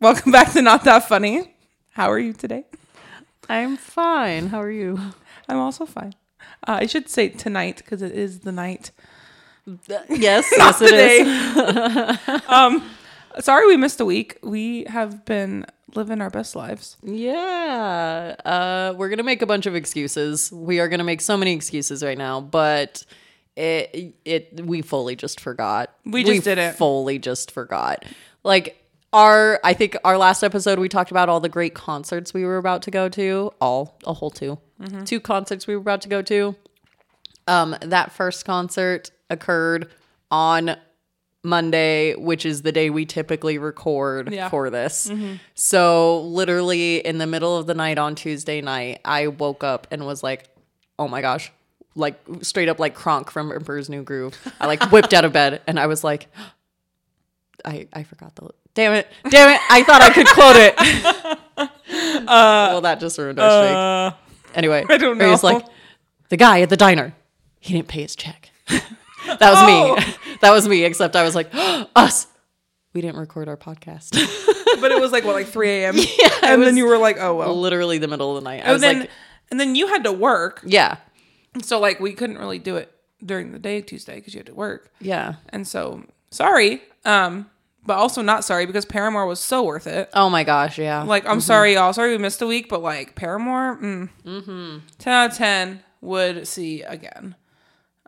Welcome back to Not That Funny. How are you today? I'm fine. How are you? I'm also fine. Uh, I should say tonight because it is the night. Yes, yes, it is. um, sorry we missed a week. We have been living our best lives. Yeah. Uh, we're gonna make a bunch of excuses. We are gonna make so many excuses right now, but it it we fully just forgot. We just didn't. Fully just forgot. Like our I think our last episode we talked about all the great concerts we were about to go to. All a whole 2 Mm-hmm. Two concerts we were about to go to. Um, that first concert occurred on Monday, which is the day we typically record Yeah. for this. So, literally in the middle of the night on Tuesday night, I woke up and was like, oh my gosh, like straight up like Kronk from Emperor's New Groove. I like whipped out of bed and I was like, I, I forgot the. Damn it. Damn it. I thought I could quote it. well, that just ruined our streak. Uh, Anyway, I don't where He was like, the guy at the diner, he didn't pay his check. that was Oh. me. That was me, except I was like, us. We didn't record our podcast. but it was like what, like 3 a.m. Yeah, and then you were like, oh well. Literally the middle of the night. I And was then, like, and then you had to work, yeah, so like we couldn't really do it during the day Tuesday because you had to work. yeah. And so sorry, um, but also not sorry because Paramore was so worth it. Oh my gosh, yeah. Like I'm sorry, y'all. Sorry we missed a week, but like Paramore, mm, ten out of ten would see again,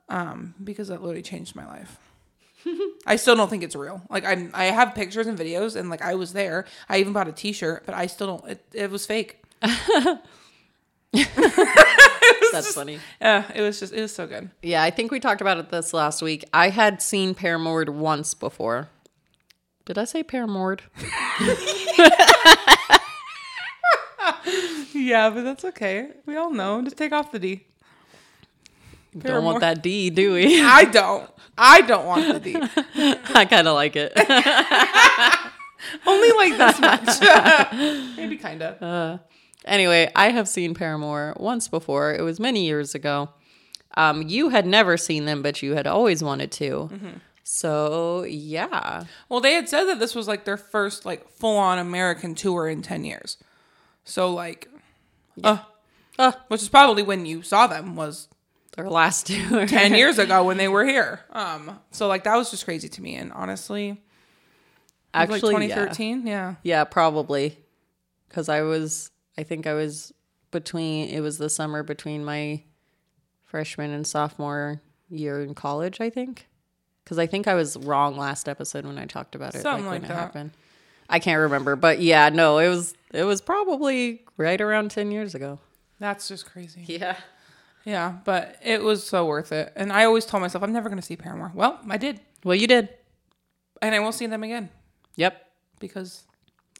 um, because that literally changed my life. I still don't think it's real. Like I, I have pictures and videos, and like I was there. I even bought a T-shirt, but I still don't. It, it was fake. That's funny. Yeah, it was just it was so good. Yeah, I think we talked about it this last week. I had seen Paramore once before. Did I say Paramore? Yeah, but that's okay. We all know. Just take off the D. Don't want that D, do we? I don't. I don't want the D. I kind of like it. Only like this much. Maybe kind of. Anyway, I have seen Paramore once before. It was many years ago. Um, you had never seen them, but you had always wanted to. Mm-hmm. So yeah, Well, they had said that this was like their first like full on American tour in ten years. So like, uh, Uh. which is probably when you saw them was their last tour. ten years ago when they were here. Um, so like that was just crazy to me. And honestly, was, like Actually, yeah. 2013. Yeah. yeah, probably because I was. I think I was between. It was the summer between my freshman and sophomore year in college. I think because I think I was wrong last episode when I talked about it. Something like it that. happened. I can't remember, but yeah, no, it was it was probably right around ten years ago. That's just crazy. Yeah. Yeah, but it was so worth it. And I always told myself I'm never going to see Paramore. Well, I did, Well, you did. and I won't see them again Yep. because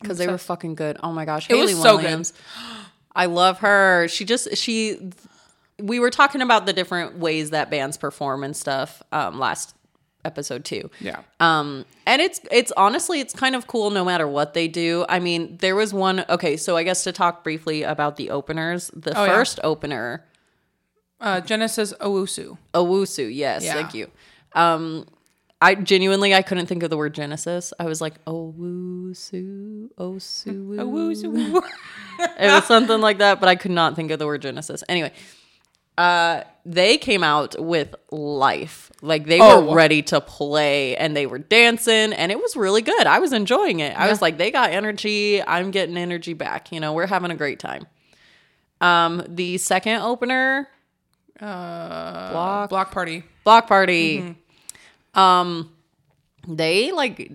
Because they were fucking good. Oh my gosh. It was Hayley so good. Williams. I love her. She just she we were talking about the different ways that bands perform and stuff um last episode two. yeah. Um and it's it's honestly it's kind of cool no matter what they do. I mean, there was one okay, so I guess to talk briefly about the openers. The Oh, yeah. first opener, Uh, Genesis Owusu. Owusu, yes, Yeah. thank you. Um I genuinely I couldn't think of the word Genesis. I was like, Owusu, Osu. Owusu. it was something like that, but I could not think of the word Genesis. Anyway, uh, they came out with life. Like they Oh. were ready to play and they were dancing and it was really good. I was enjoying it. I was like, they got energy. I'm getting energy back. You know, we're having a great time. Um, the second opener, uh, Bloc. Bloc Party. Bloc Party. Um, they like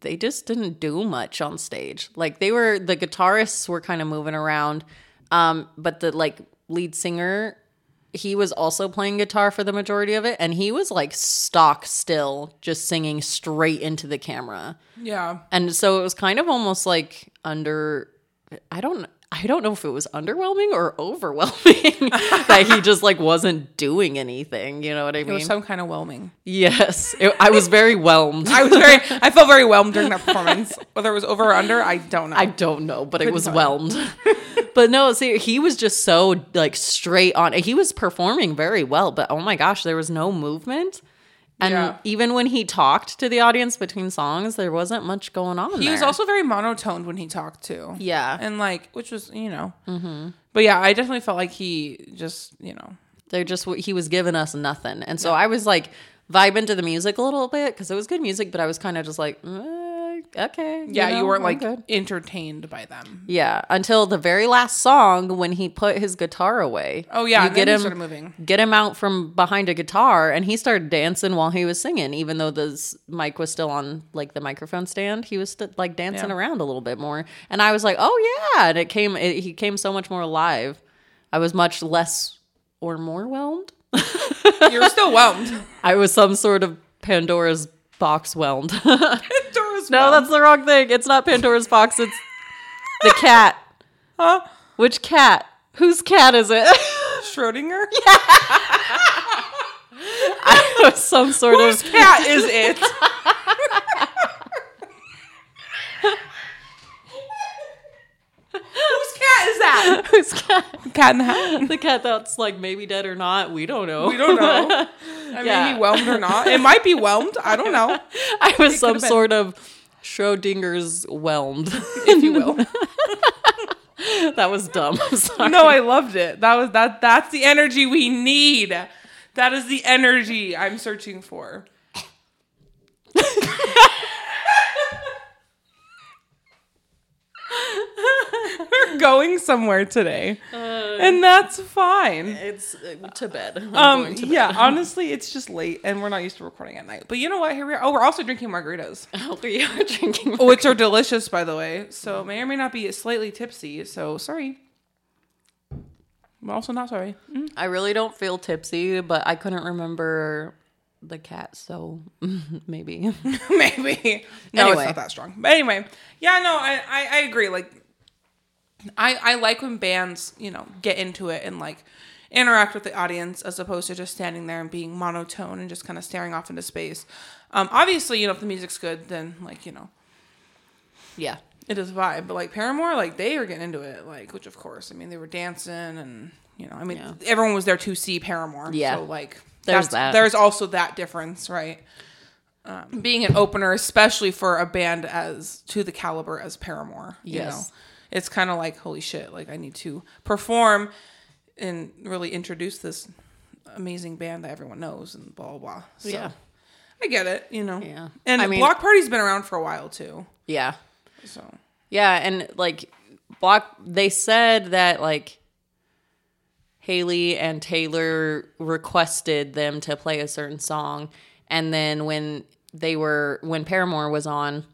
they just didn't do much on stage. Like they were the guitarists were kind of moving around, um, but the like lead singer, he was also playing guitar for the majority of it, and he was like stock still, just singing straight into the camera. Yeah. And so it was kind of almost like under I don't I don't know if it was underwhelming or overwhelming that he just like wasn't doing anything, you know what I It mean? It was some kind of whelming. yes. It- I was very whelmed. I was very, I felt very whelmed during that performance. Whether it was over or under, I don't know. I don't know, but it Couldn't was tell you. whelmed. But no, see, he was just so like straight on. He was performing very well, but oh my gosh, there was no movement. And Yeah. even when he talked to the audience between songs, there wasn't much going on. He was also very monotoned when he talked too. yeah. And like, which was, you know. But yeah, I definitely felt like he just, you know. They're just he was giving us nothing, and so I was like vibing to the music a little bit because it was good music, but I was kind of just like, eh, okay, Yeah, you, know, weren't like good. entertained by them. yeah, until the very last song when he put his guitar away. Oh yeah, you get him get him out from behind a guitar and he started dancing while he was singing even though the mic was still on like the microphone stand he was st- like dancing Yeah. around a little bit more and i was like oh yeah and it came it, he came so much more alive i was much less or more whelmed You're still whelmed. i was some sort of pandora's box whelmed no Dora's that's the wrong thing it's not pandora's box it's the cat huh? which cat whose cat is it Schrodinger. Yeah. I was some sort Whose of cat is it? Whose cat is whose cat Cat in the Hat. the cat that's like maybe dead or not. We don't know. We don't know. I mean, he whelmed or not. It might be whelmed. I don't know, I was some sort of Schrodinger's whelmed. if you will. that was dumb. I'm sorry. No, I loved it. That was that. That's the energy we need. That is the energy I'm searching for. We're going somewhere today, and that's fine. it's uh, to bed. I'm Um, going to bed. yeah, honestly, it's just late, and we're not used to recording at night. But you know what? Here we are. Oh, we're also drinking margaritas, Oh, we are drinking. which are delicious, by the way. So may or may not be slightly tipsy. So sorry. I'm also not sorry. I really don't feel tipsy, but I couldn't remember the cat, so maybe. Maybe. No, Anyway. it's not that strong. But anyway, yeah, no, I, I, I agree. Like, I, I like when bands, you know, get into it and like interact with the audience as opposed to just standing there and being monotone and just kind of staring off into space. Um, obviously, you know, if the music's good, then like, you know, Yeah. it is a vibe. But like Paramore, like they are getting into it, like, which of course, I mean, they were dancing and, you know, I mean, Yeah. everyone was there to see Paramore. Yeah. So like, There's that. There's also that difference, right? Um, being an opener, especially for a band as to the caliber as Paramore, you Yes. know, it's kind of like holy shit. Like I need to perform and really introduce this amazing band that everyone knows and blah blah blah. So, Yeah. I get it, you know. Yeah. And I mean- Bloc Party's been around for a while too. Yeah. So Yeah, and like Bloc they said that like Hayley and Taylor requested them to play a certain song and then when they were when Paramore was on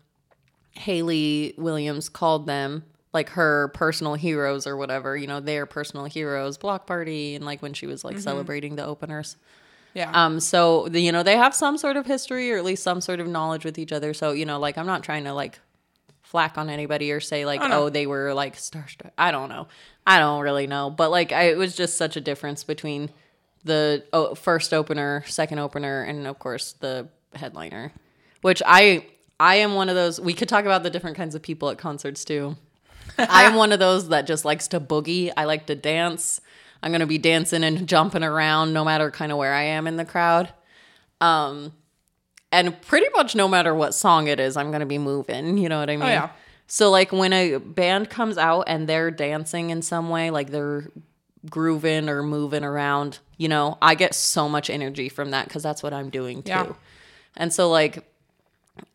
Hayley Williams called them like her personal heroes or whatever, you know, their personal heroes, Bloc Party and like when she was like celebrating the openers. yeah. Um, so the, you know they have some sort of history or at least some sort of knowledge with each other. So you know, like I'm not trying to like flack on anybody or say like, no. oh, they were like starstruck. I don't know. I don't really know, but like I, it was just such a difference between the oh, first opener, second opener, and of course the headliner. Which I I am one of those. We could talk about the different kinds of people at concerts too. I am one of those that just likes to boogie. I like to dance. I'm gonna be dancing and jumping around no matter kind of where I am in the crowd. Um, and pretty much no matter what song it is, I'm gonna be moving. You know what I mean? Oh, yeah. So like when a band comes out and they're dancing in some way, like they're grooving or moving around, you know, I get so much energy from that because that's what I'm doing too. Yeah. And so like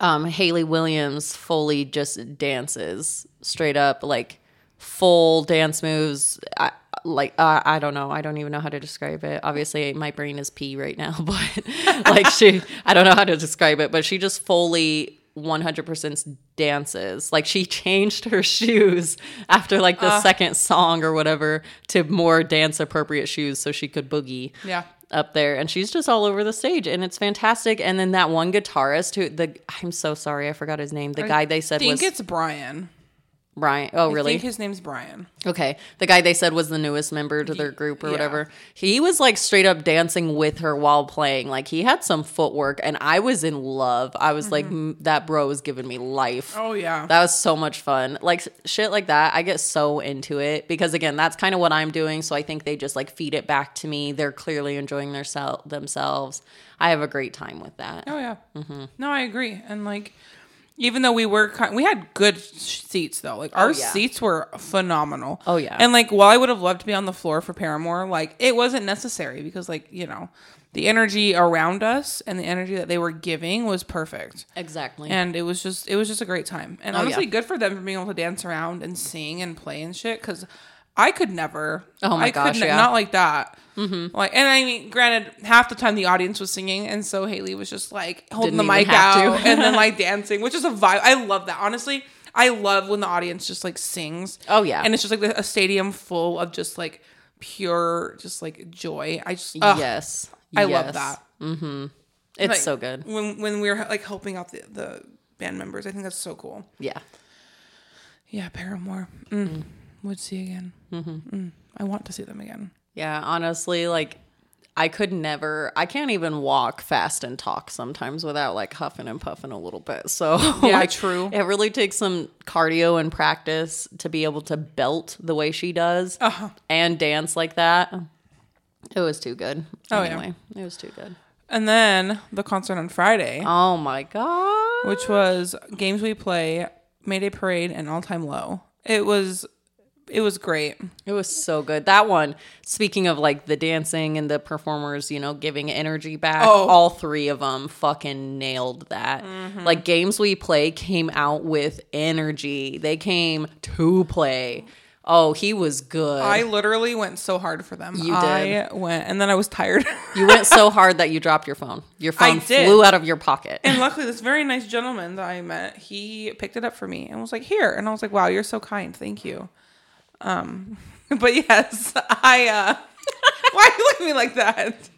um Hayley Williams fully just dances straight up like full dance moves. I, like uh, I don't know. I don't even know how to describe it. Obviously, my brain is pee right now, but like she, I don't know how to describe it. But she just fully 100% dances. Like she changed her shoes after like the second song or whatever to more dance appropriate shoes so she could boogie Yeah. Up there and she's just all over the stage and it's fantastic and then that one guitarist who the i'm so sorry i forgot his name the guy they said I think was it's Brian. Brian. Oh, I really? think his name's Brian. Okay. The guy they said was the newest member to their group or yeah. whatever. He was like straight up dancing with her while playing. Like he had some footwork and I was in love. I was like, "Mm, that bro was giving me life. Oh yeah. That was so much fun. Like shit like that, I get so into it because again, that's kind of what I'm doing. So I think they just like feed it back to me. They're clearly enjoying their sel- themselves. I have a great time with that. Oh yeah. Mm-hmm. No, I agree. And like, even though we were, kind, we had good seats though. Like our Oh, yeah. seats were phenomenal. Oh, yeah. And like, while I would have loved to be on the floor for Paramore, like it wasn't necessary because like you know, the energy around us and the energy that they were giving was perfect. Exactly. And it was just, it was just a great time. And Oh, yeah. honestly, good for them for being able to dance around and sing and play and shit. Because I could never. Oh my I gosh, could yeah. not like that. Mm-hmm. Like, and I mean, granted, half the time the audience was singing, and so Hayley was just like holding Didn't the mic out and then like dancing, which is a vibe. I love that. Honestly, I love when the audience just like sings. Oh, yeah. and it's just like a stadium full of just like pure, just like joy. I just, ugh, yes. I love Yes. that. It's Like, so good. when when we were like helping out the the band members. I think that's so cool. Yeah. Yeah, Paramore. Mm. Would see again. Mm-hmm. I want to see them again. Yeah, honestly, like I could never I can't even walk fast and talk sometimes without like huffing and puffing a little bit. So Yeah, like, true. It really takes some cardio and practice to be able to belt the way she does Uh-huh. and dance like that. It was too good. Oh, yeah. anyway, it was too good. And then the concert on Friday, Oh my god. which was games we play, Mayday Parade, and All Time Low. It was, it was great. It was so good. That one, speaking of like the dancing and the performers, you know, giving energy back, Oh. all three of them fucking nailed that. Mm-hmm. Like games we play came out with energy. They came to play. Oh, he was good. I literally went so hard for them. You did. I went, and then I was tired. you went so hard that you dropped your phone. Your phone flew out of your pocket. and luckily, this very nice gentleman that I met, he picked it up for me and was like, "Here." And I was like, "Wow, you're so kind. Thank you." Um, but yes, I. uh Why are you looking at me like that?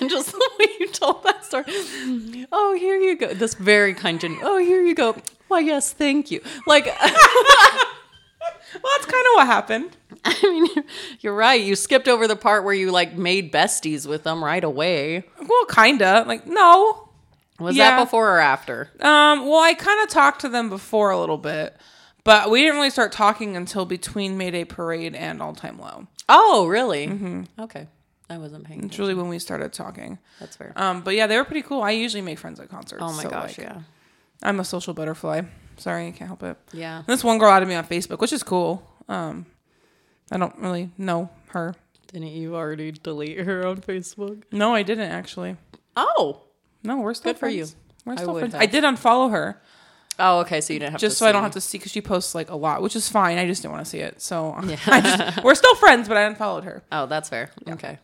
And just the way you told that story. Oh, here you go. This very kind gen- Oh, here you go. Why, yes, thank you. Like Well, that's kind of what happened. I mean, you're, you're right. You skipped over the part where you like made besties with them right away. Well, kinda. Like, no. Was Yeah. that before or after? Um, well, I kind of talked to them before a little bit, but we didn't really start talking until between Mayday Parade and All Time Low. Oh, really? Okay, I wasn't paying. It's really when we started talking. That's fair. Um, but yeah, they were pretty cool. I usually make friends at concerts. oh my so, gosh, like, yeah, I'm a social butterfly. Sorry, I can't help it. yeah. This one girl added me on Facebook, which is cool. Um, I don't really know her. Didn't you already delete her on Facebook? No, I didn't actually. Oh, No, we're still Good for you. friends. We're still would friends. have. I did unfollow her oh, okay. So you didn't have to just to so I don't see. have to see because she posts like a lot, which is fine. I just didn't want to see it, so I just, we're still friends, but I unfollowed her. Oh, that's fair. Okay.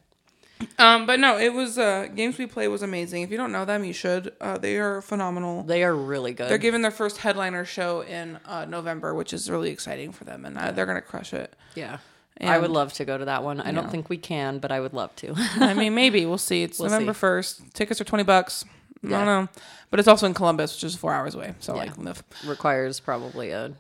Um, but no, it was uh, games we play was amazing. If you don't know them, you should. Uh, they are phenomenal. They are really good. They're giving their first headliner show in uh, November, which is really exciting for them, and uh, they're gonna crush it. yeah. I would And- love to go to that one. I Yeah. don't think we can, but I would love to. I mean, maybe we'll see. It's November see. first. Tickets are twenty bucks. I don't know, but it's also in Columbus, which is four hours away. So Yeah. like, the- Requires probably a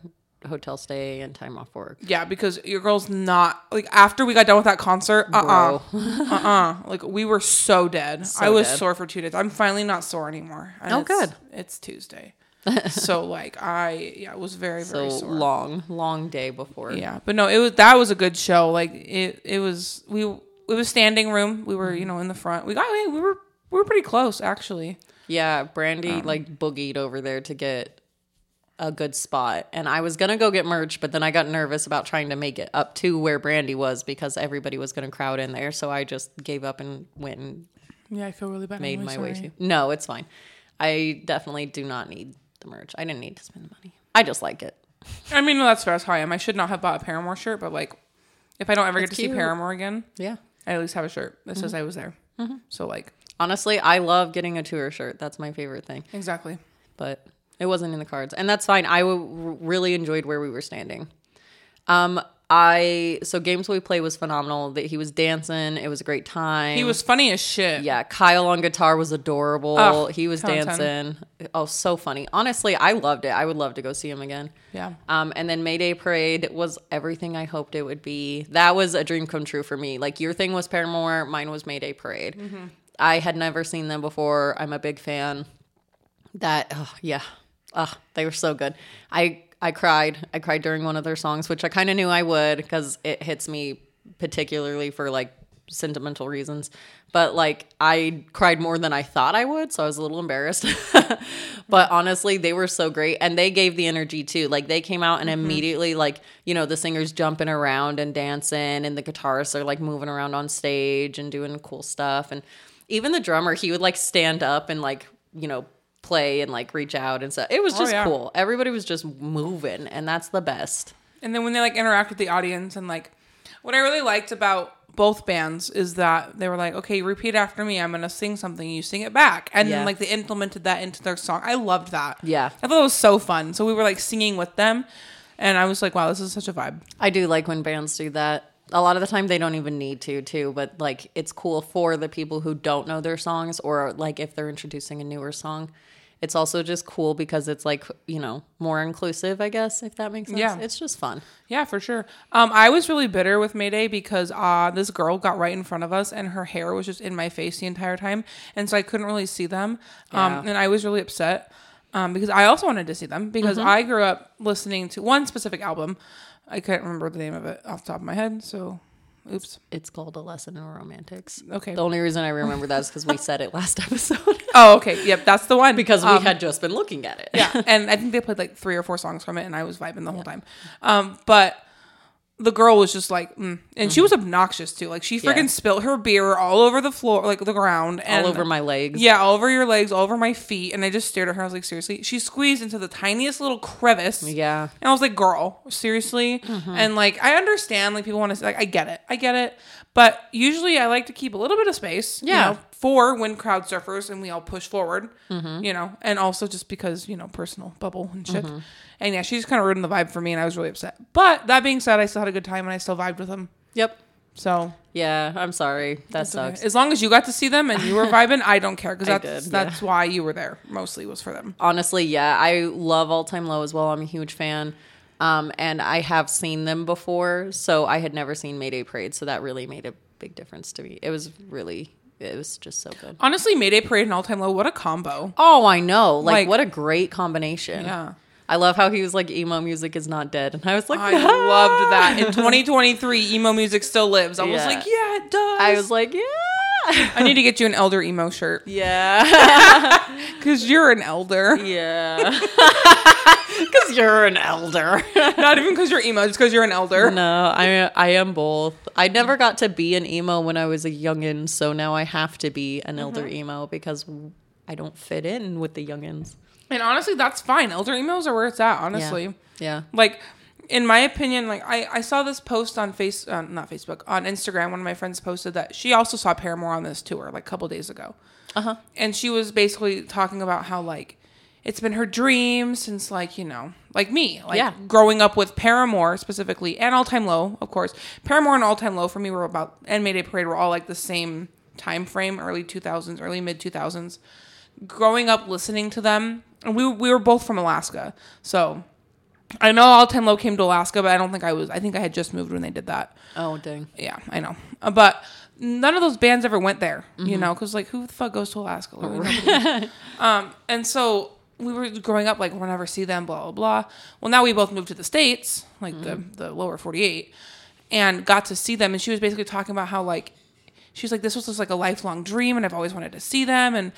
hotel stay and time off work. yeah, because your girl's not like after we got done with that concert. Uh uh-uh, uh like we were so dead. I was dead. sore for two days. I'm finally not sore anymore. And Oh, it's- good. It's Tuesday, so like I yeah it was very very so sore. long, long day before. Yeah, but no, it was that was a good show. Like it, it was we it was standing room. We were you know in the front. We got we were we were pretty close actually. Yeah, Brandy Um, like boogied over there to get a good spot. And I was going to go get merch, but then I got nervous about trying to make it up to where Brandy was because everybody was going to crowd in there. So I just gave up and went and Yeah, I feel really bad. made I'm my really way to. No, it's fine. I definitely do not need the merch. I didn't need to spend the money. I just like it. I mean, no, that's fair. That's how I am. I should not have bought a Paramore shirt, but like, if I don't ever get It's to see cute. Paramore again, Yeah. I at least have a shirt that says I was there. So like, Honestly, I love getting a tour shirt. That's my favorite thing. exactly. but it wasn't in the cards, and that's fine. I w- really enjoyed where we were standing. Um, I so games we play was phenomenal. That he was dancing, it was a great time. He was funny as shit. yeah. Kyle on guitar was adorable. Oh, he was 10 out of 10. dancing. Oh, so funny. Honestly, I loved it. I would love to go see him again. Yeah. Um, and then Mayday Parade was everything I hoped it would be. That was a dream come true for me. Like your thing was Paramore, mine was Mayday Parade. Mm-hmm. I had never seen them before. I'm a big fan. That oh, yeah, oh, they were so good. I I cried. I cried during one of their songs, which I kind of knew I would because it hits me particularly for like sentimental reasons. But like I cried more than I thought I would, so I was a little embarrassed. but honestly, they were so great and they gave the energy too. Like they came out and mm-hmm. immediately like, you know, the singers jumping around and dancing and the guitarists are like moving around on stage and doing cool stuff and even the drummer, he would like stand up and like, you know, play and like reach out and stuff. It was Oh, just yeah. cool. Everybody was just moving and that's the best. And then when they like interact with the audience and like what I really liked about both bands is that they were like, okay, repeat after me. I'm gonna sing something. You sing it back, and Yeah. then like they implemented that into their song. I loved that. Yeah. I thought it was so fun. So we were like singing with them, and I was like, wow, this is such a vibe. I do like when bands do that. A lot of the time they don't even need to too, but like it's cool for the people who don't know their songs or like if they're introducing a newer song. It's also just cool because it's like, you know, more inclusive, I guess, if that makes sense. Yeah. It's just fun. Yeah, for sure. Um, I was really bitter with Mayday because uh, this girl got right in front of us and her hair was just in my face the entire time, and so I couldn't really see them. Um, Yeah. and I was really upset um, because I also wanted to see them because Mm-hmm. I grew up listening to one specific album. I can't remember the name of it off the top of my head, so oops. It's called A Lesson in Romantics. Okay. The only reason I remember that is because we said it last episode. Oh, okay. Yep, that's the one because we Um, had just been looking at it. yeah, and I think they played like three or four songs from it, and I was vibing the whole time. Um, but the girl was just like, mm. and she was obnoxious too. Like she freaking Mm-hmm. Yeah. spilled her beer all over the floor, like the ground, and All over my legs. Yeah, all over your legs, all over my feet, and I just stared at her. I was like, seriously, she squeezed into the tiniest little crevice. Yeah. Mm-hmm. And I was like, girl, seriously? And like, I understand, like, people want to, like, I get it. I get it. But usually I like to keep a little bit of space, you Yeah. know, for when crowd surfers and we all push forward, Mm-hmm. you know, and also just because, you know, personal bubble and shit. Mm-hmm. And yeah, she just kind of ruined the vibe for me and I was really upset. But that being said, I still had a good time and I still vibed with them. Yep. So Yeah. I'm sorry. That it's okay. sucks. as long as you got to see them and you were vibing, I don't care because that's, did, yeah. that's why you were there mostly was for them. honestly, yeah, I love All Time Low as well. I'm a huge fan. Um, and I have seen them before, so I had never seen Mayday Parade, so that really made a big difference to me. It was really, it was just so good. Honestly, Mayday Parade and All Time Low, what a combo. Oh, I know. Like, Like- what a great combination. Yeah. I love how he was like, emo music is not dead. And I was like, I loved that. In 2023, emo music still lives. I was Yeah. like, yeah, it does. I was like, yeah. I need to get you an elder emo shirt yeah. because you're an elder. Yeah. Because you're an elder. Not even because you're emo, just because you're an elder. No, I I am both. I never got to be an emo when I was a youngin, so now I have to be an elder Mm-hmm. emo because I don't fit in with the youngins. And honestly, that's fine. Elder emos are where it's at. Honestly, Yeah. like in my opinion, like I I saw this post on face uh, not Facebook on Instagram. One of my friends posted that she also saw Paramore on this tour like a couple days ago. Uh huh. and she was basically talking about how like it's been her dream since like you know like me like Yeah. growing up with paramore specifically and all time low of course paramore and all time low for me were about and mayday parade were all like the same time frame early 2000s early mid 2000s growing up listening to them and we, we were both from alaska so i know all time low came to alaska but i don't think i was i think i had just moved when they did that Oh dang. yeah, I know. Uh, But none of those bands ever went there, you know, because like who the fuck goes to Alaska? Nobody. um, and so we were growing up like we'll never see them, blah blah blah. Well, now we both moved to the states, like the the lower forty eight, and got to see them. And she was basically talking about how like she was like this was just like a lifelong dream, and I've always wanted to see them, and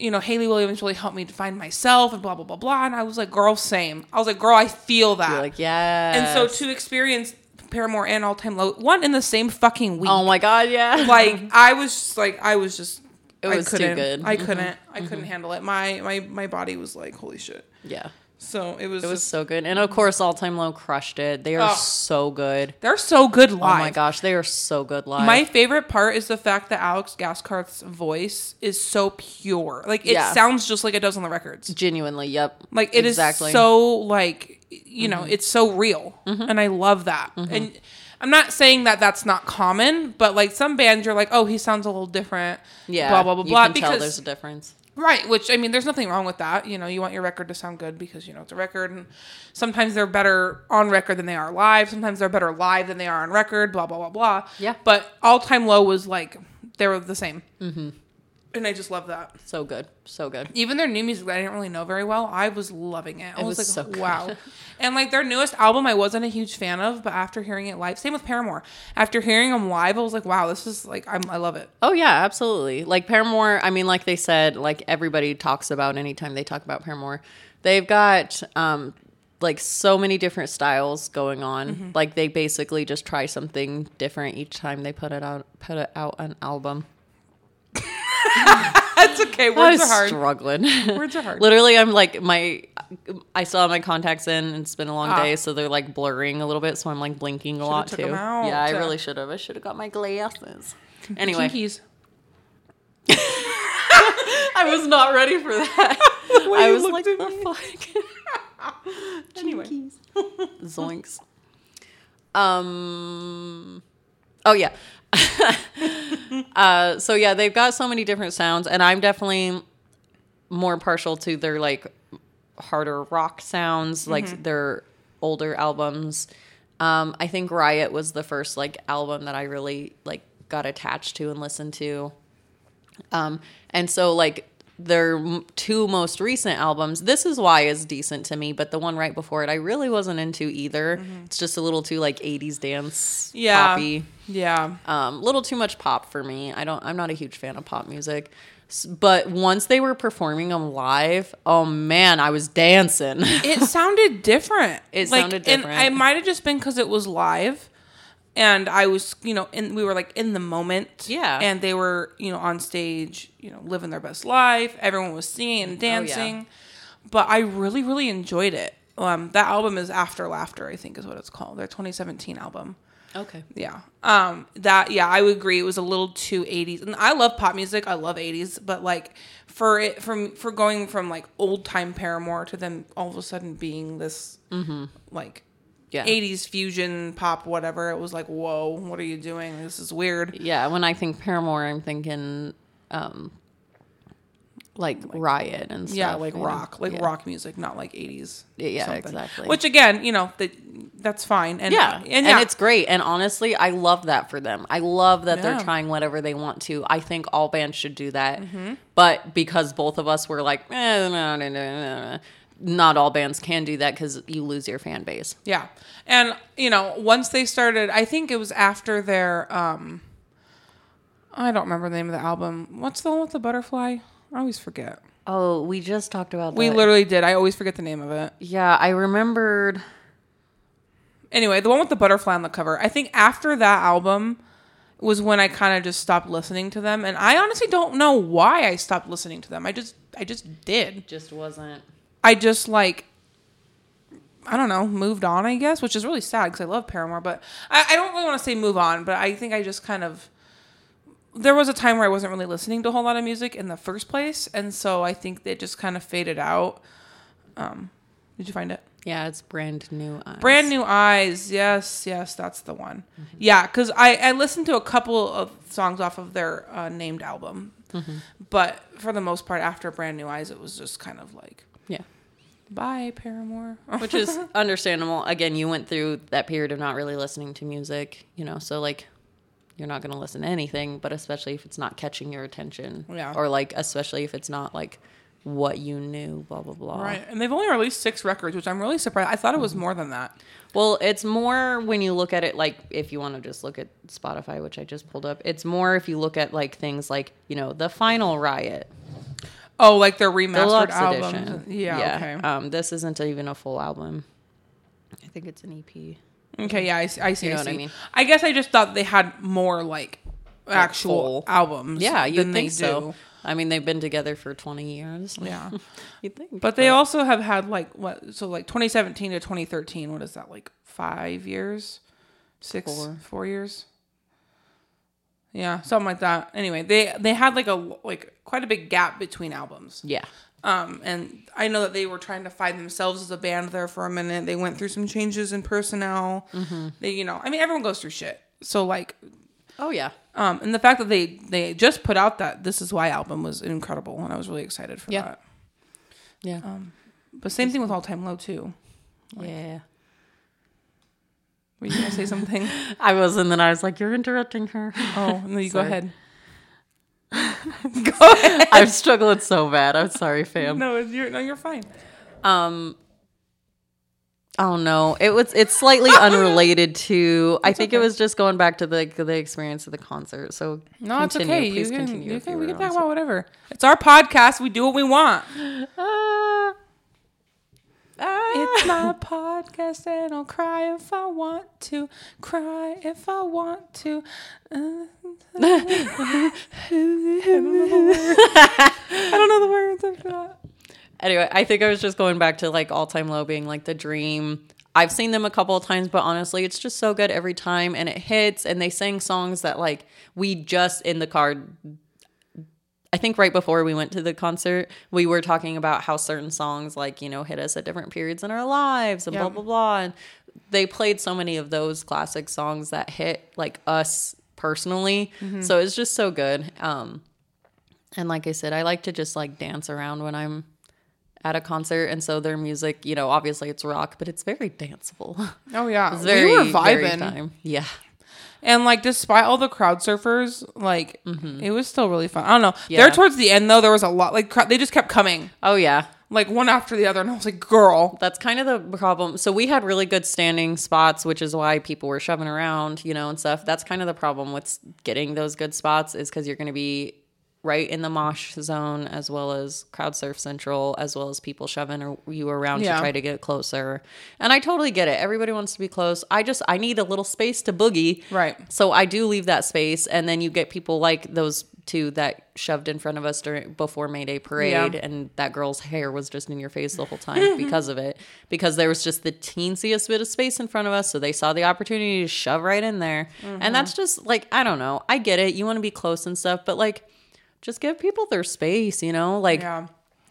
you know Hayley Williams really helped me to find myself, and blah blah blah blah. And I was like, girl, same. I was like, girl, I feel that. You're like, yeah. And so to experience Paramore and All Time Low, one in the same fucking week. Oh my god, yeah. Like I was just like I was just It I was too couldn't, good. I Mhm. couldn't I couldn't handle it. My my my body was like holy shit. yeah. So it was It was just, so good. And of course All Time Low crushed it. They are Oh. so good. they're so good live. Oh my gosh, they are so good live. My favorite part is the fact that Alex Gaskarth's voice is so pure. Like it Yeah. sounds just like it does on the records. genuinely, yep. Like it is Exactly. so like you know, Mm-hmm. it's so real, mm-hmm. and I love that. Mm-hmm. And I'm not saying that that's not common, but like some bands, you're like, oh, he sounds a little different. Yeah, blah blah blah you blah. can tell because there's a difference. Right, which I mean, there's nothing wrong with that. You know, you want your record to sound good because you know it's a record, and sometimes they're better on record than they are live. Sometimes they're better live than they are on record. Blah blah blah blah. Yeah. But all time low was like they were the same, mm-hmm. And I just love that. So good, so good. Even their new music that I didn't really know very well, I was loving it. I It was, was like, so wow. and like their newest album, I wasn't a huge fan of, but after hearing it live, same with Paramore. After hearing them live, I was like, wow, this is like I'm, I love it. Oh yeah, absolutely. Like Paramore, I mean, like they said, like everybody talks about anytime they talk about Paramore, they've got um like so many different styles going on. Mm-hmm. Like they basically just try something different each time they put it out put it out an album. That's okay. Words are hard. struggling. Words are hard. Literally, I'm like my, I still have my contacts in, and it's been a long Ah. day, so they're like blurring a little bit. So I'm like blinking a lot took too. Yeah, I really should have. I should have got my glasses. Anyway, Kinkies. I was not ready for that. I was like, the me. fuck. Anyway. Zoinks. Um. Oh yeah. uh. So yeah, they've got so many different sounds, and I'm definitely more partial to their like harder rock sounds, like their older albums. Um. I think Riot was the first like album that I really like got attached to and listened to. Um, and so like their two most recent albums, this is why is decent to me, but the one right before it, I really wasn't into either. It's just a little too like '80s dance, Yeah. poppy, Yeah. um, little too much pop for me. I don't. I'm not a huge fan of pop music. But once they were performing them live, oh man, I was dancing. it sounded different. It sounded And different. I might have just been because it was live, and I was, you know, and we were like in the moment. Yeah. And they were, you know, on stage, you know, living their best life. Everyone was singing and dancing, but I really, really enjoyed it. Um, that album is After Laughter, I think is what it's called. Their 2017 album. okay. Yeah. Um that yeah, I would agree it was a little too 80s. And I love pop music. I love 80s, but like for it from for going from like old time Paramore to them all of a sudden being this like Yeah. 80s fusion pop whatever, it was like, "Whoa, what are you doing? This is weird." Yeah, when I think Paramore, I'm thinking um like, Riot and stuff. Yeah, like you know? rock, like Yeah. rock music, not like 80s. Yeah, something. exactly. Which again, you know, that that's fine. And Yeah, and, and, yeah, it's great. And honestly, I love that for them. I love that Yeah. they're trying whatever they want to. I think all bands should do that. Mm-hmm. But because both of us were like, eh, no, no, no, no, no, not all bands can do that because you lose your fan base. Yeah. And you know, once they started, I think it was after their um I don't remember the name of the album. What's the one with the butterfly? I always forget. Oh, we just talked about We that. literally did. I always forget the name of it. yeah, I remembered. Anyway, the one with the butterfly on the cover. I think after that album was when I kind of just stopped listening to them and I honestly don't know why I stopped listening to them. I just I just did. Just wasn't. I just like I don't know, moved on, I guess, which is really sad because I love Paramore, but I, I don't really want to say move on, but I think I just kind of there was a time where I wasn't really listening to a whole lot of music in the first place, and so I think it just kind of faded out. Um, did you find it? Yeah, it's brand new. Eyes. Brand new eyes, yes, yes, that's the one. Yeah, because I I listened to a couple of songs off of their uh, named album, but for the most part, after Brand New Eyes, it was just kind of like Yeah. bye Paramore. which is understandable. Again, you went through that period of not really listening to music, you know, so like you're not going to listen to anything, but especially if it's not catching your attention. Yeah. Or like, especially if it's not like what you knew, blah, blah, blah. Right, and they've only released six records, which I'm really surprised. I thought it was mm-hmm. more than that. Well, it's more when you look at it like if you want to just look at Spotify, which I just pulled up, it's more if you look at like things like, you know, the final riot, Oh, like their remastered deluxe albums. edition. Yeah, okay. Um, this isn't even a full album. I think it's an EP. Okay, yeah, I see. I, see, You know I what I mean? I guess I just thought they had more like actual full. albums. Yeah, you think they so. do. I mean, they've been together for 20 years. Yeah, You think. but they also have had like what? So like 2017 to 2013. What is that? Like five years, six, Four. four years. Yeah, something like that. Anyway, they they had like a like quite a big gap between albums. Yeah. Um, and I know that they were trying to find themselves as a band there for a minute. They went through some changes in personnel. They, you know, I mean, everyone goes through shit. So like, Oh yeah. um, and the fact that they they just put out that "This Is Why" album was incredible, and I was really excited for Yeah. that. Yeah. Um, But same thing with All Time Low too. yeah. Were you gonna say something? I was, and then I was like, "You're interrupting her." Oh, no, you go ahead. go ahead. I'm struggling so bad. I'm sorry, fam. No, you're no, you're fine. Um, I don't. It was. It's slightly unrelated to. I think it was just going back to the the experience of the concert. So No, it's continue. okay. You Please can, continue you can, we can talk about whatever. It's our podcast. We do what we want. Ah. It's my podcast, and I'll cry if I want to. Cry if I want to. Uh, I don't know the words. I forgot. anyway, I think I was just going back to like all time low being like the dream. I've seen them a couple of times, but honestly, it's just so good every time and it hits and they sing songs that like we just in the car I think right before we went to the concert, we were talking about how certain songs like, you know, hit us at different periods in our lives and Yeah. blah blah blah and they played so many of those classic songs that hit like us personally. So it's just so good. Um and like I said, I like to just like dance around when I'm at a concert, and so their music, you know, obviously it's rock, but it's very danceable. Oh yeah, It's very we were very vibing, time. Yeah, and like despite all the crowd surfers, like it was still really fun. I don't know. Mm-hmm. Yeah. There towards the end though, there was a lot. Like crowd, they just kept coming, oh yeah. like one after the other, and I was like, "Girl, That's kind of the problem. So we had really good standing spots, which is why people were shoving around, you know, and stuff. That's kind of the problem with getting those good spots is because you're going to be right in the mosh zone as well as crowd surf central as well as people shoving or- you around Yeah. to try to get closer and i totally get it everybody wants to be close i just i need a little space to boogie Right. so i do leave that space and then you get people like those two that shoved in front of us during before mayday parade Yeah. and that girl's hair was just in your face the whole time because of it because there was just the teensiest bit of space in front of us so they saw the opportunity to shove right in there Mm-hmm. and that's just like i don't know i get it you want to be close and stuff but like just give people their space you know like yeah,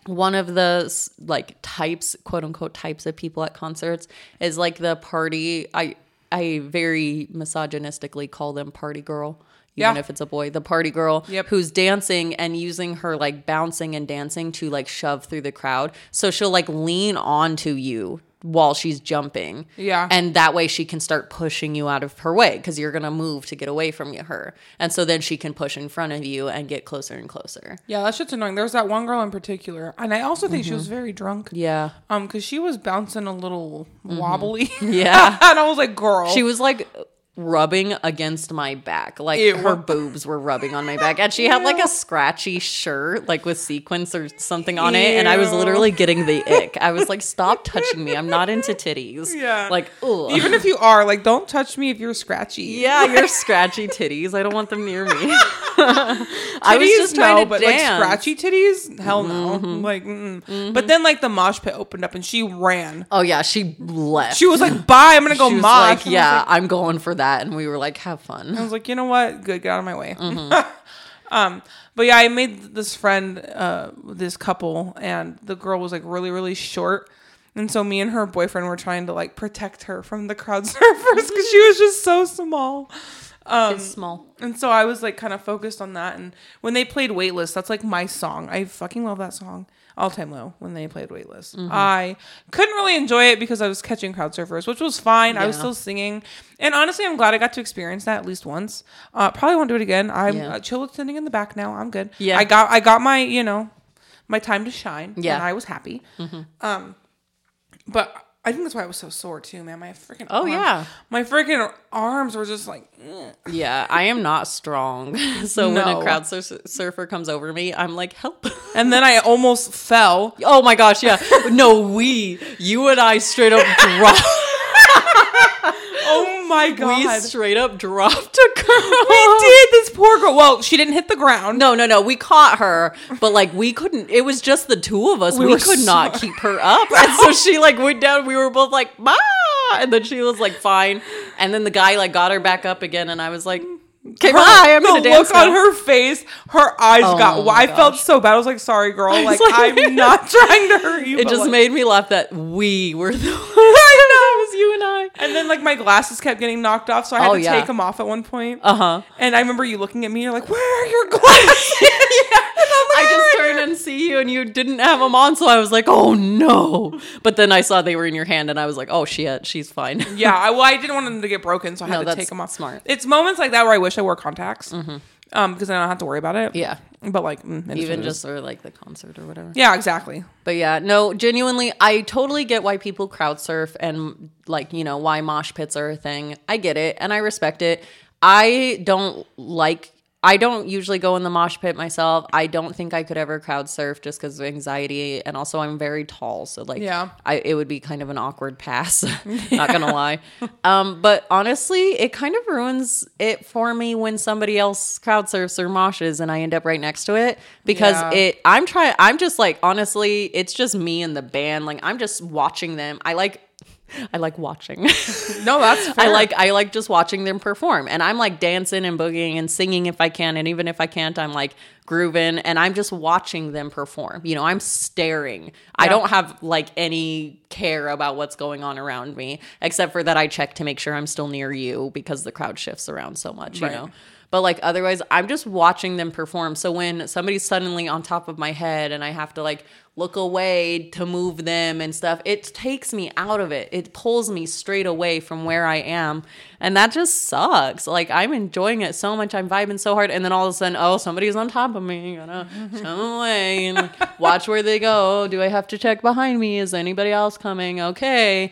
one of the like types quote unquote types of people at concerts is like the party i i very misogynistically call them party girl even Yeah. if it's a boy the party girl Yep. who's dancing and using her like bouncing and dancing to like shove through the crowd so she'll like lean onto you while she's jumping Yeah. and that way she can start pushing you out of her way because you're gonna move to get away from her and so then she can push in front of you and get closer and closer yeah. That shit's annoying. There was that one girl in particular, and I also think she was very drunk. yeah Um, because she was bouncing a little wobbly. Yeah. and I was like, "Girl, She was like rubbing against my back. Like Ew. her boobs were rubbing on my back. And she had like a scratchy shirt, like with sequins or something on it. And I was literally getting the ick. I was like, stop touching me. I'm not into titties. Yeah. Like, ugh. even if you are like, don't touch me if you're scratchy." yeah, your scratchy titties. I don't want them near me. I was just trying no, to but dance. like scratchy titties, hell no. Like, mm-mm. but then like the mosh pit opened up and she ran. Oh yeah, she left. She was like, "Bye, I'm gonna go She was mosh." like, yeah, like- I'm going for that. And we were like, have fun. I was like, you know what? Good, get out of my way. Mm-hmm. um, but yeah, I made this friend, uh, this couple, and the girl was like really, really short. And so me and her boyfriend were trying to like protect her from the crowd surfers because she was just so small. Um, it's small. and so I was like kind of focused on that. And when they played Weightless, that's like my song. I fucking love that song. All time low when they played Weightless. Mm-hmm. I couldn't really enjoy it because I was catching crowd surfers, which was fine. I was still singing. And honestly, I'm glad I got to experience that at least once. Uh, probably won't do it again. I'm Yeah. uh, chill in the back now. I'm good. Yeah. I got I got my, you know, my time to shine. Yeah. And I was happy. Um, but I think that's why I was so sore too, man. My freaking Oh, arm- yeah. my freaking arms were just like. eh. Yeah, I am not strong. So when a crowd sur- surfer comes over me, I'm like, help. And then I almost fell. Oh my gosh, yeah. No, we, you and I straight up dropped. Oh my god. We straight up dropped a girl. We did this poor girl. Well, she didn't hit the ground. No, no, no. We caught her, but like we couldn't. It was just the two of us. We We, could so- not keep her up, and so she like went down. We were both like, "Ma," and then she was like, "Fine." And then the guy like got her back up again, and I was like, Okay, bye. I'm the gonna dance look on her face, her eyes Oh got. I felt so bad. I was like, "Sorry, girl. Like, like- I'm not trying to hurt you." It just like- made me laugh that we were the. I know it was you and I. And then like my glasses kept getting knocked off, so I had Oh, to yeah. take them off at one point. Uh huh. And I remember you looking at me. You're like, "Where are your glasses?" Yeah, I just turned and see you, and you didn't have them on, so I was like, "Oh no!" But then I saw they were in your hand, and I was like, "Oh shit, she's fine." yeah. I, well, I didn't want them to get broken, so I had No, to take them off. smart. It's moments like that where I wish I wore contacts, um, because I don't have to worry about it. Yeah, But like, mm, it is even it is. just or like the concert or whatever. yeah, exactly. But yeah, no, genuinely, I totally get why people crowd surf and like, you know, why mosh pits are a thing. I get it and I respect it. I don't like I don't usually go in the mosh pit myself. I don't think I could ever crowd surf just because of anxiety, and also I'm very tall, so like, Yeah. I it would be kind of an awkward pass. Not gonna lie, um, but honestly, it kind of ruins it for me when somebody else crowd surfs or moshes, and I end up right next to it because Yeah. it. I'm trying. I'm just like honestly, it's just me and the band. Like I'm just watching them. I like. I like watching. No, that's fair. I like I like just watching them perform. And I'm like dancing and boogieing and singing if I can. And even if I can't, I'm like grooving and I'm just watching them perform. You know, I'm staring. I don't have like any care about what's going on around me, except for that I check to make sure I'm still near you because the crowd shifts around so much, you know. But like otherwise, I'm just watching them perform. So when somebody's suddenly on top of my head and I have to like look away to move them and stuff, it takes me out of it. It pulls me straight away from where I am. And that just sucks. Like I'm enjoying it so much. I'm vibing so hard. And then all of a sudden, oh, somebody's on top of me. Gotta shove them away and like, watch where they go. Do I have to check behind me? Is anybody else coming? Okay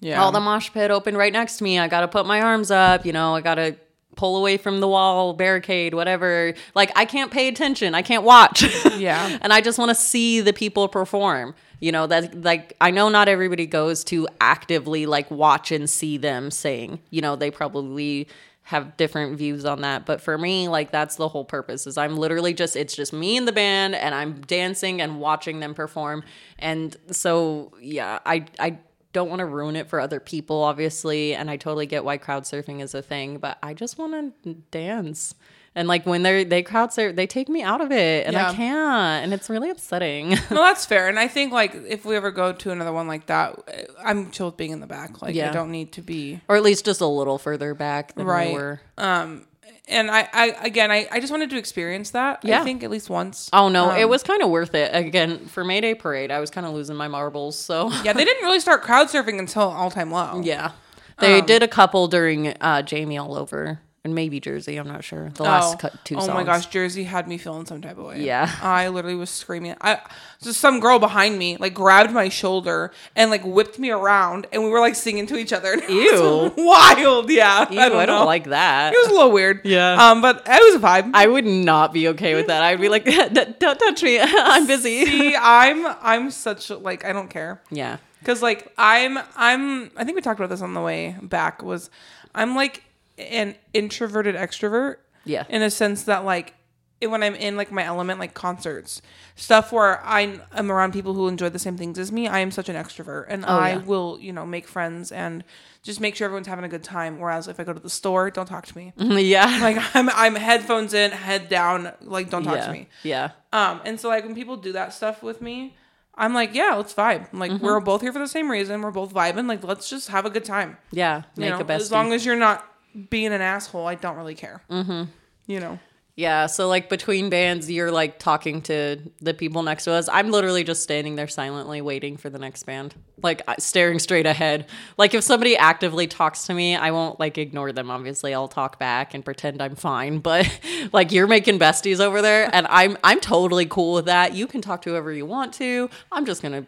yeah. all the mosh pit open right next to me. I gotta put my arms up, you know, I gotta pull away from the wall, barricade, whatever. Like I can't pay attention. I can't watch. Yeah. and I just want to see the people perform. You know, that like I know not everybody goes to actively like watch and see them sing. You know, they probably have different views on that. But for me, like that's the whole purpose is I'm literally just it's just me and the band and I'm dancing and watching them perform. And so yeah, I I don't want to ruin it for other people, obviously, and I totally get why crowd surfing is a thing, but I just want to dance. And like when they're they crowd surf, they take me out of it, and Yeah. I can't, and it's really upsetting. No, that's fair. And I think like if we ever go to another one like that, I'm chill with being in the back. Like yeah. I don't need to be or at least just a little further back than right. we were. Um, and I, I again, I, I just wanted to experience that. Yeah. I think at least once. Oh no, it Um, was kind of worth it. Again, for Mayday Parade, I was kind of losing my marbles. So Yeah, they didn't really start crowd surfing until all time low. yeah, they Um, did a couple during uh, Jamie All Over and maybe Jersey. I'm not sure. The last cut two oh songs. my gosh, Jersey had me feeling some type of way. Yeah. I literally was screaming. I just some girl behind me like grabbed my shoulder and like whipped me around, and we were like singing to each other. And it was Ew. wild. Yeah, Ew, I don't, know. like that. It was a little weird. Yeah. Um, but it was a vibe. I would not be okay with that. I'd be like, don't touch me. I'm busy. See, I'm I'm such like I don't care. Yeah. Cause like I'm I'm I think we talked about this on the way back was I'm like an introverted extrovert. Yeah. In a sense that like when I'm in like my element, like concerts, stuff where I am around people who enjoy the same things as me, I am such an extrovert and I yeah. will, you know, make friends and just make sure everyone's having a good time. Whereas if I go to the store, don't talk to me. Yeah. Like I'm I'm headphones in, head down, like don't talk yeah. to me. Yeah. Um, and so like when people do that stuff with me, I'm like, yeah, let's vibe. I'm like Mm-hmm. we're both here for the same reason. We're both vibing. Like let's just have a good time. Yeah. You Make know, a best. as long as you're not being an asshole, I don't really care. Mm-hmm. You know. yeah. So like between bands, you're like talking to the people next to us. I'm literally just standing there silently waiting for the next band, like staring straight ahead. Like if somebody actively talks to me, I won't like ignore them. Obviously, I'll talk back and pretend I'm fine. But like you're making besties over there, and I'm I'm totally cool with that. You can talk to whoever you want to. I'm just gonna.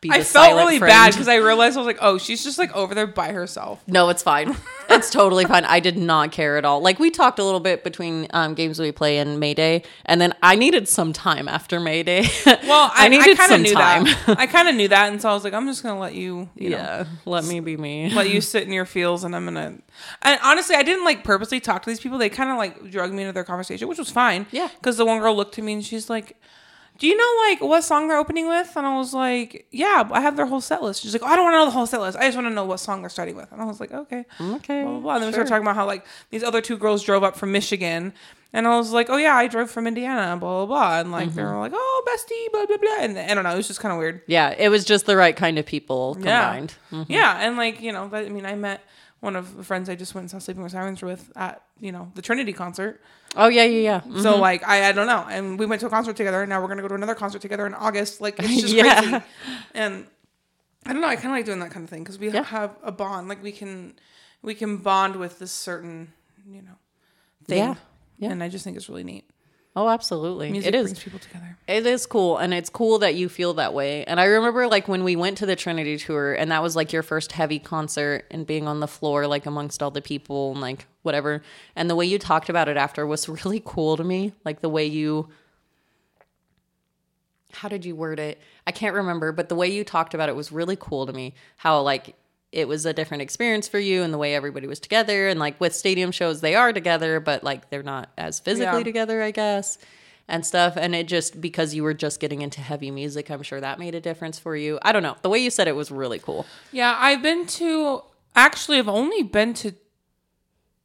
Be I felt really friend. bad because I realized I was like, oh, she's just like over there by herself. No, it's fine. It's totally fine. I did not care at all. Like we talked a little bit between um, games we play and Mayday, and then I needed some time after Mayday. Well, I, I, needed kind of some knew time. that. I kind of knew that, and so I was like, I'm just gonna let you, you know, yeah, let me be me. let you sit in your feels, and I'm gonna. And honestly, I didn't like purposely talk to these people. They kind of like drug me into their conversation, which was fine. Yeah. Because the one girl looked to me and she's like, do you know like what song they're opening with? And I was like, yeah, I have their whole set list. She's like, oh, I don't want to know the whole set list. I just want to know what song they're starting with. And I was like, okay. Okay. Blah, blah, blah. And then we sure. started talking about how like these other two girls drove up from Michigan. And I was like, oh yeah, I drove from Indiana, blah, blah, blah. And like, they Mm-hmm. were like, oh, bestie, blah, blah, blah. And I don't know, it was just kind of weird. Yeah, it was just the right kind of people Yeah. combined. Mm. Yeah. And like, you know, I mean, I met one of the friends I just went and saw Sleeping with Sirens with at, you know, the Trinity concert. Oh yeah, yeah, yeah. Mm. So like I, I don't know. And we went to a concert together and now we're gonna go to another concert together in August. Like it's just Yeah. crazy. And I don't know, I kinda like doing that kind of thing because we Yeah. have a bond. Like we can we can bond with this certain, you know, thing. Yeah. Yeah. And I just think it's really neat. Oh, absolutely. Music it is. brings people together. It is cool, and it's cool that you feel that way. And I remember, like, when we went to the Trinity tour, and that was like your first heavy concert, and being on the floor, like, amongst all the people, and like whatever. And the way you talked about it after was really cool to me. Like the way you, how did you word it? I can't remember, but the way you talked about it was really cool to me. How like it was a different experience for you, and the way everybody was together, and like with stadium shows, they are together, but like they're not as physically Yeah. together, I guess and stuff. And it just because you were just getting into heavy music, I'm sure that made a difference for you. I don't know. The way you said it was really cool. Yeah, I've been to actually I've only been to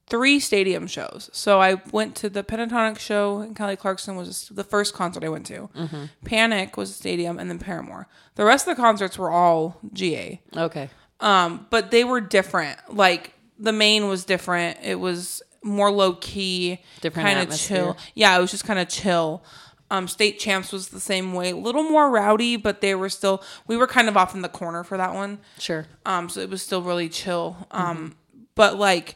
three stadium shows. So I went to the Pentatonix show and Kelly Clarkson was the first concert I went to. Mm-hmm. Panic was a stadium and then Paramore. The rest of the concerts were all GA. Okay. Um, but they were different. Like the Maine was different. It was more low key, kind of chill. Yeah, it was just kind of chill. Um, State Champs was the same way, a little more rowdy, but they were still. We were kind of off in the corner for that one. Sure. Um, so it was still really chill. Um, but like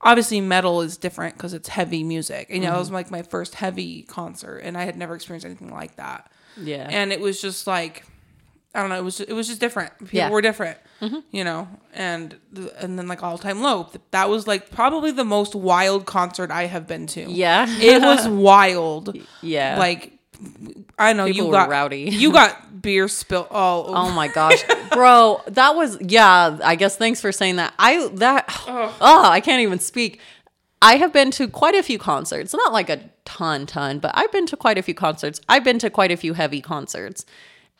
obviously metal is different because it's heavy music. And you know, it was like my first heavy concert, and I had never experienced anything like that. Yeah. And it was just like I don't know. It was it was just different. People Yeah. were different, Mm-hmm. you know. And and then like all time low. That was like probably the most wild concert I have been to. yeah. it was wild. yeah. Like I know People you were got rowdy. You got beer spilled all oh over. Oh my gosh, bro, that was yeah. I guess thanks for saying that. I that oh, I can't even speak. I have been to quite a few concerts. Not like a ton, ton, but I've been to quite a few concerts. I've been to quite a few heavy concerts,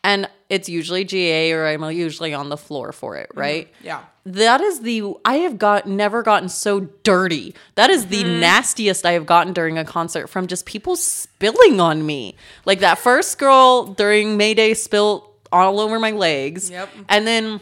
and it's usually GA or I'm usually on the floor for it, right? yeah. That is the I have got never gotten so dirty. That is the Mm-hmm. nastiest I have gotten during a concert from just people spilling on me. Like that first girl during Mayday spilled all over my legs. Yep. And then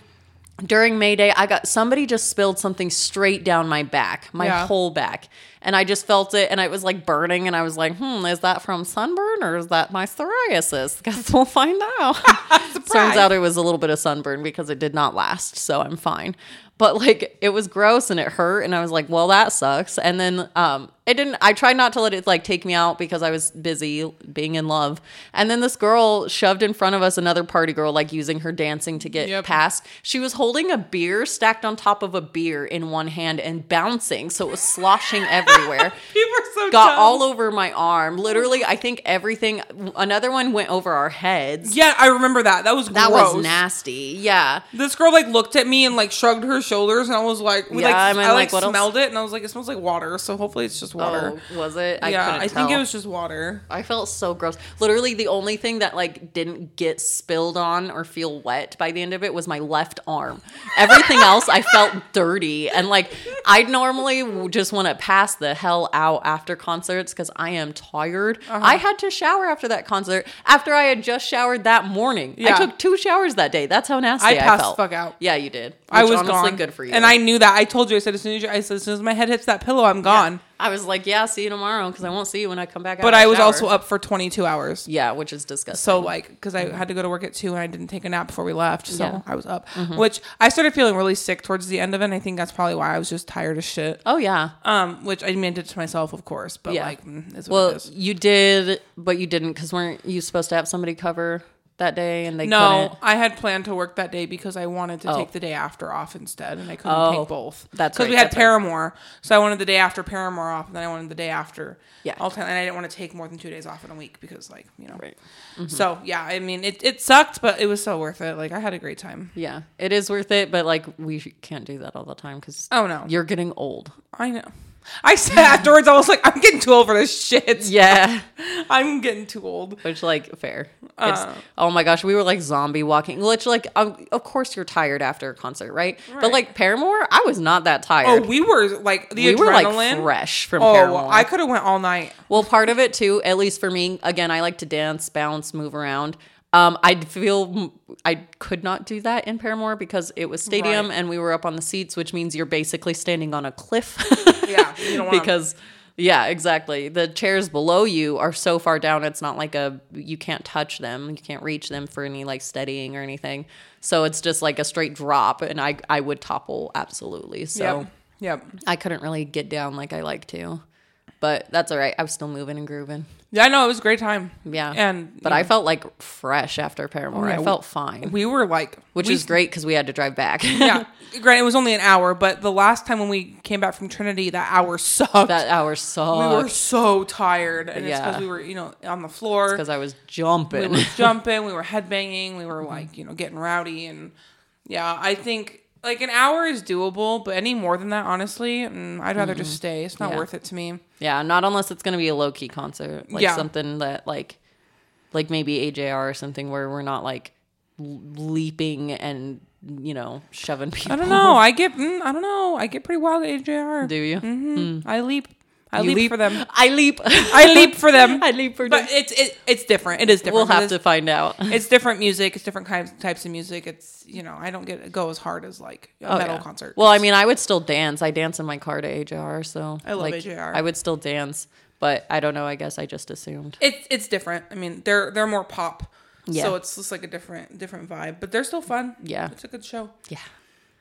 during Mayday, I got somebody just spilled something straight down my back, my Yeah. whole back. And I just felt it and it was like burning and I was like, "Hmm, is that from sunburn or is that my psoriasis?" Guess we'll find out. Turns out it was a little bit of sunburn because it did not last, so I'm fine. But like it was gross and it hurt and I was like, "Well, that sucks." And then um it didn't I tried not to let it like take me out because I was busy being in love. And then this girl shoved in front of us another party girl like using her dancing to get Yep. past. She was holding a beer stacked on top of a beer in one hand and bouncing, so it was sloshing everywhere People are so got dumb. all over my arm. Literally, I think everything. Another one went over our heads. Yeah, I remember that. That was That gross. was nasty. Yeah. This girl like looked at me and like shrugged her shoulders, and I was like, we, Yeah, like, I mean, I like, like, what else? smelled it, and I was like, it smells like water. So hopefully it's just water. Oh, was it? I yeah, I think it was just water. I felt so gross. Literally, the only thing that like didn't get spilled on or feel wet by the end of it was my left arm. Everything else, I felt dirty, and like I'd normally just want to pass the hell out after concerts because I am tired. Uh-huh. I had to shower after that concert after I had just showered that morning. I took two showers that day. That's how nasty I I, passed felt. fuck out. Yeah, you did. I was honestly gone. good for you. And I knew that. I told you. I said as soon as you, I said as soon as my head hits that pillow, I'm gone. I was like, yeah, see you tomorrow because I won't see you when I come back. But I was shower. also up for 22 hours. yeah, which is disgusting. So like, because I had to go to work at two, and I didn't take a nap before we left, so Yeah. Mm-hmm. I was up. Which I started feeling really sick towards the end of it. and I think that's probably why I was just tired as shit. oh yeah. Um, which I meant it to myself, of course, but Yeah. like, mm, what Well, it is. you did, but you didn't because weren't you supposed to have somebody cover that day and they No, couldn't? I had planned to work that day because I wanted to Oh. take the day after off instead, and I couldn't Oh, take both. that's because right, we had that's right. Paramore, so I wanted the day after Paramore off, and then I wanted the day after. Yeah. all time, and I didn't want to take more than two days off in a week because, like, you know. Right. Mm-hmm. So yeah, I mean, it it sucked, but it was so worth it. Like, I had a great time. Yeah, it is worth it, but like we can't do that all the time because Oh no, you're getting old. I know. I said afterwards, I was like, I'm getting too old for this shit. Yeah. I'm getting too old. Which like fair. Uh. It's, oh my gosh, we were like zombie walking. Which like um, of course you're tired after a concert, right? But like Paramore, I was not that tired. Oh, we were like the we were like adrenaline. fresh from oh, Paramore. I could have went all night. Well, part of it too, at least for me, again, I like to dance, bounce, move around. Um, I feel I could not do that in Paramore because it was stadium Right. and we were up on the seats, which means you're basically standing on a cliff. Yeah, because yeah, exactly. The chairs below you are so far down. It's not like a you can't touch them, you can't reach them for any like steadying or anything. So it's just like a straight drop, and I I would topple absolutely. So. Yep. Yep. I couldn't really get down like I like to. But that's all right. I was still moving and grooving. Yeah, I know it was a great time. Yeah. And but I felt like fresh after Paramore. Oh, yeah, I felt fine, we were like, which we, is great because we had to drive back. Yeah. Granted, it was only an hour, but the last time when we came back from Trinity, that hour sucked. that hour sucked. we were so tired, and it's Yeah. because we were, you know, on the floor. because I was jumping. we were jumping, we were headbanging, we were like, you know, getting rowdy, and yeah, I think like an hour is doable, but any more than that, honestly, mm, I'd rather just stay. It's not Yeah. worth it to me. yeah, not unless it's gonna be a low key concert, like Yeah. something that like, like maybe AJR or something where we're not like l- leaping and you know shoving people. I don't know. I get, mm, I don't know. I get pretty wild at AJR. Do you? Mm-hmm. I leap. I You leap, for them. I leap. I leap for them. I leap for them. But it's it, it's different. It is different. We'll have It to find out. It's different music. It's different kinds types of music. It's you know I don't get go as hard as like a Oh, metal yeah. concert. Well, I mean, I would still dance. I dance in my car to AJR, so I love like, AJR. I would still dance, but I don't know. I guess I just assumed. it's it's different. I mean they're they're more pop. Yeah. So it's just like a different different vibe, but they're still fun. Yeah. It's a good show. Yeah.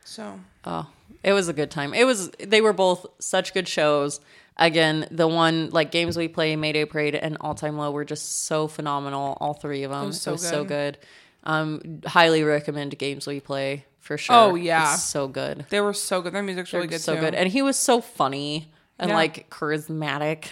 So Oh, it was a good time. It was. They were both such good shows. Again, the one like games we play, Mayday Parade, and All Time Low were just so phenomenal. All three of them. It was so so good. good. Um, highly recommend games we play for sure. Oh, yeah. It's so good. they were so good. Their music's really good so too. good, and he was so funny and Yeah. like charismatic.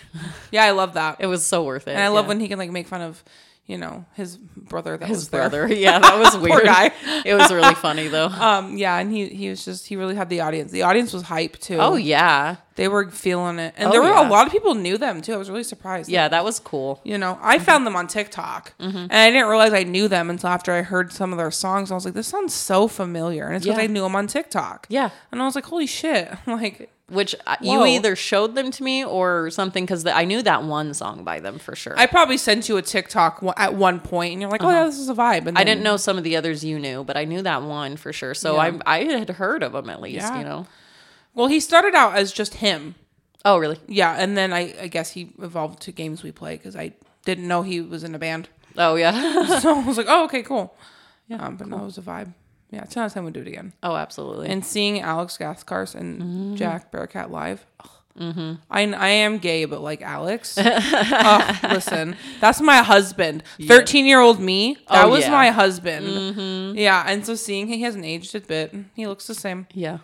Yeah, I love that. It was so worth it. and I love yeah. when he can like make fun of, you know, his brother that his was there. brother. Yeah, that was weird. Guy. it was really funny though. Um, yeah, and he he was just he really had the audience. The audience was hype too. oh yeah, they were feeling it, and Oh, there were yeah. a lot of people knew them too. I was really surprised. yeah, that was cool. You know, I found them on TikTok, Mm-hmm. and I didn't realize I knew them until after I heard some of their songs. I was like, "This sounds so familiar," and it's because Yeah. I knew them on TikTok. Yeah. and I was like, "Holy shit!" Like, Which uh, Whoa. you either showed them to me or something because I knew that one song by them for sure. I I, probably sent you a TikTok wa- at one point, and you're like, "Oh yeah, this is a vibe." And Uh-huh. didn't know some of the others you knew, but I knew that one for sure. So Yeah. I I had heard of them at least. Yeah. You know. Well, he started out as just him. Oh really? Yeah, and then I, I guess he evolved to games we play because I didn't know he was in a band. Oh yeah. so I was like, "Oh, okay, cool." Yeah, um, but no, it was a vibe. Yeah, out of ten would do it again. oh absolutely. and seeing Alex Gaskarth and Mm-hmm. Jack Barakat live. ugh. I, I am gay, but like Alex. Ugh, listen, that's my husband. 13 year old me, that Oh, was yeah. Mm-hmm. my husband. Yeah, and so seeing he hasn't aged a bit, he looks the same. yeah.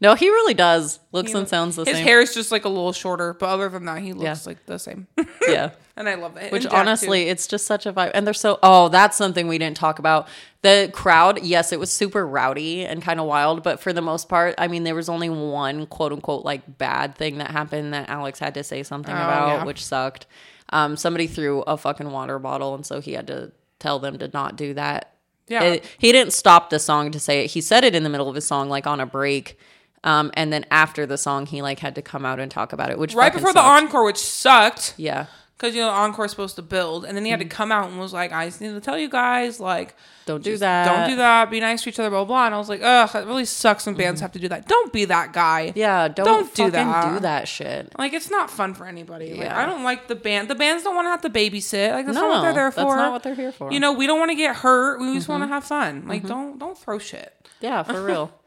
No, he really does. Looks He and sounds the same. His same. hair is just like a little shorter, but other than that, he looks Yeah. like the same. yeah. and I love it. Which And Jack, too. honestly, it's just such a vibe. And they're so, oh, that's something we didn't talk about. The crowd, yes, it was super rowdy and kind of wild, but for the most part, I mean, there was only one quote unquote like bad thing that happened that Alex had to say something about, Oh, yeah. which sucked. Um, somebody threw a fucking water bottle, and so he had to tell them to not do that. Yeah. It- he didn't stop the song to say it. He said it in the middle of his song, like on a break. Um, and then after the song, he like had to come out and talk about it, which right before the encore, which sucked. yeah, Because you know, the encore is supposed to build, and then he had to mm-hmm. come out and was like, "I just need to tell you guys, like, don't do that. Don't do that. Be nice to each other, blah, blah, blah. And I was like, ugh, that really sucks when bands mm-hmm. have to do that. Don't be that guy. Yeah, don't, Don't do fucking that. do that shit. Like, it's not fun for anybody. Like, Yeah. I don't like the band. The bands don't want to have to babysit. Like, that's No, not what they're there for. that's not what they're here for. You know, we don't want to get hurt. We just want to mm-hmm. have fun. Like, don't don't throw shit. Yeah, for real.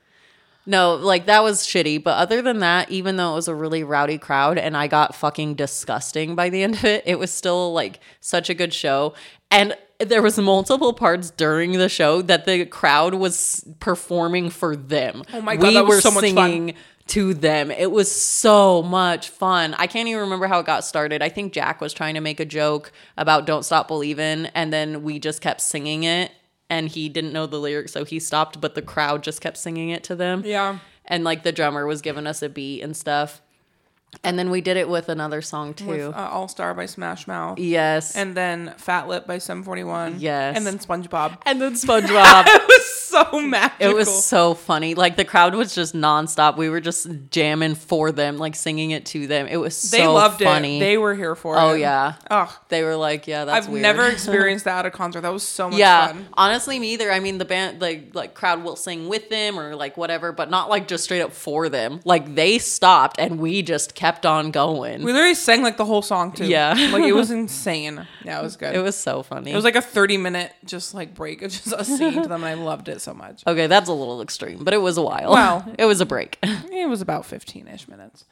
No, like that was shitty. But other than that, even though it was a really rowdy crowd and I got fucking disgusting by the end of it, it was still like such a good show. And there was multiple parts during the show that the crowd was performing for them. Oh my God, that was so much fun. singing to them. It was so much fun. I can't even remember how it got started. I think Jack was trying to make a joke about "Don't Stop Believin'," and then we just kept singing it. And he didn't know the lyrics, so he stopped. But the crowd just kept singing it to them. Yeah. And like the drummer was giving us a beat and stuff. And then we did it with another song too. with uh, All Star by Smash Mouth, yes. and then Fat Lip by Sum 41. Yes. and then SpongeBob. and then SpongeBob. it was so magical. It was so funny. Like the crowd was just nonstop. We were just jamming for them, like singing it to them. It was so They loved funny. it. They were here for oh, it. oh yeah. Oh, They were like, yeah, that's I've weird. never experienced that at a concert. That was so much yeah, fun. honestly, me either. I mean, the band, like, like crowd will sing with them or like whatever, but not like just straight up for them. Like they stopped and we just kept on going. We literally sang like the whole song too. Yeah. like it was insane. Yeah, it was good. it was so funny. It was like a 30 minute just like break of just us singing to them, and I loved it so much. okay, that's a little extreme, but it was a while. Wow. it was a break. It was about 15 ish minutes,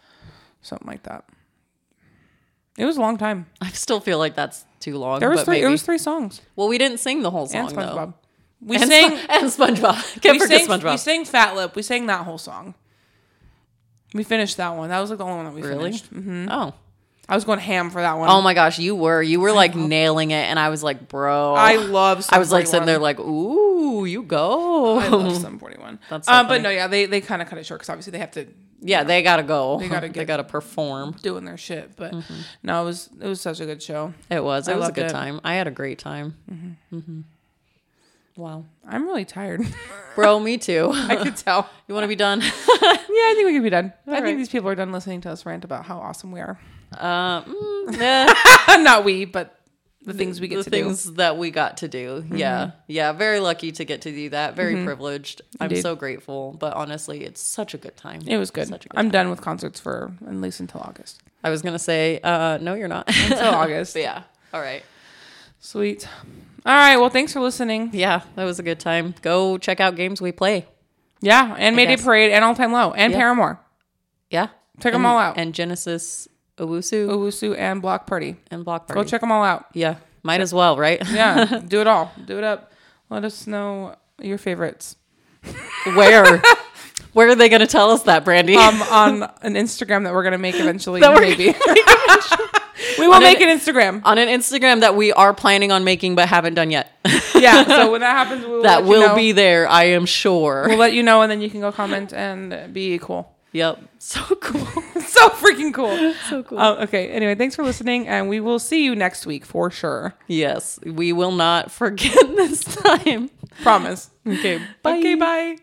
something like that. It was a long time. I still feel like that's too long. There was but three. maybe. It was three songs well, we didn't sing the whole song and though. We And, sang. Sp- and SpongeBob. Can't we forget sang, SpongeBob. we sang Fat Lip. We sang that whole song. We finished that one. That was like the only one that we really? finished. hmm Oh. I was going ham for that one. Oh my gosh, you were. You were like nailing it, and I was like, bro. I love. I was like sitting there like, ooh, you go. I love Sum 41. That's so um, but funny. no, yeah, they they kind of cut it short because obviously they have to yeah, they gotta go. They gotta they get- gotta perform. doing their shit. But Mm-hmm. no, it was it was such a good show. It was. It I was a loved good it. time. I had a great time. Mm-hmm. Wow, I'm really tired. bro, me too. I could tell. you want to be done? Yeah, I think we can be done. I think these people are done listening to us rant about how awesome we are. Uh, mm, eh, Not we, but the things we get to do. the to things that we got to do. Yeah, yeah. Very lucky to get to do that. Very privileged. I'm so grateful. But honestly, it's such a good time. It was good. Such a good I'm time. done with concerts for at least until August. I was gonna say, uh, no, you're not. Until August. Yeah. All right. Sweet. All right. Well, thanks for listening. Yeah, that was a good time. Go check out games we play. Yeah, and Mayday guess. Parade and All Time Low and. Paramore. Yeah. Check And- all out. And Genesis Owusu Owusu and Bloc Party. and Bloc Party. Go check them all out. Yeah. Might as well, right? Yeah, do it all. Do it up. Let us know your favorites. Where? Where are they going to tell us that, Brandy? Um, on an Instagram that we're gonna make eventually, That we're maybe. we will make an- Instagram. on an Instagram that we are planning on making but haven't done yet. Yeah. So when that happens, we will that will know. be there, I am sure. We'll let you know, and then you can go comment and be cool. Yep. So cool. so freaking cool. So cool. Um, okay. Anyway, thanks for listening, and we will see you next week for sure. yes, we will not forget this time. Promise. Okay. Bye. Okay. Bye.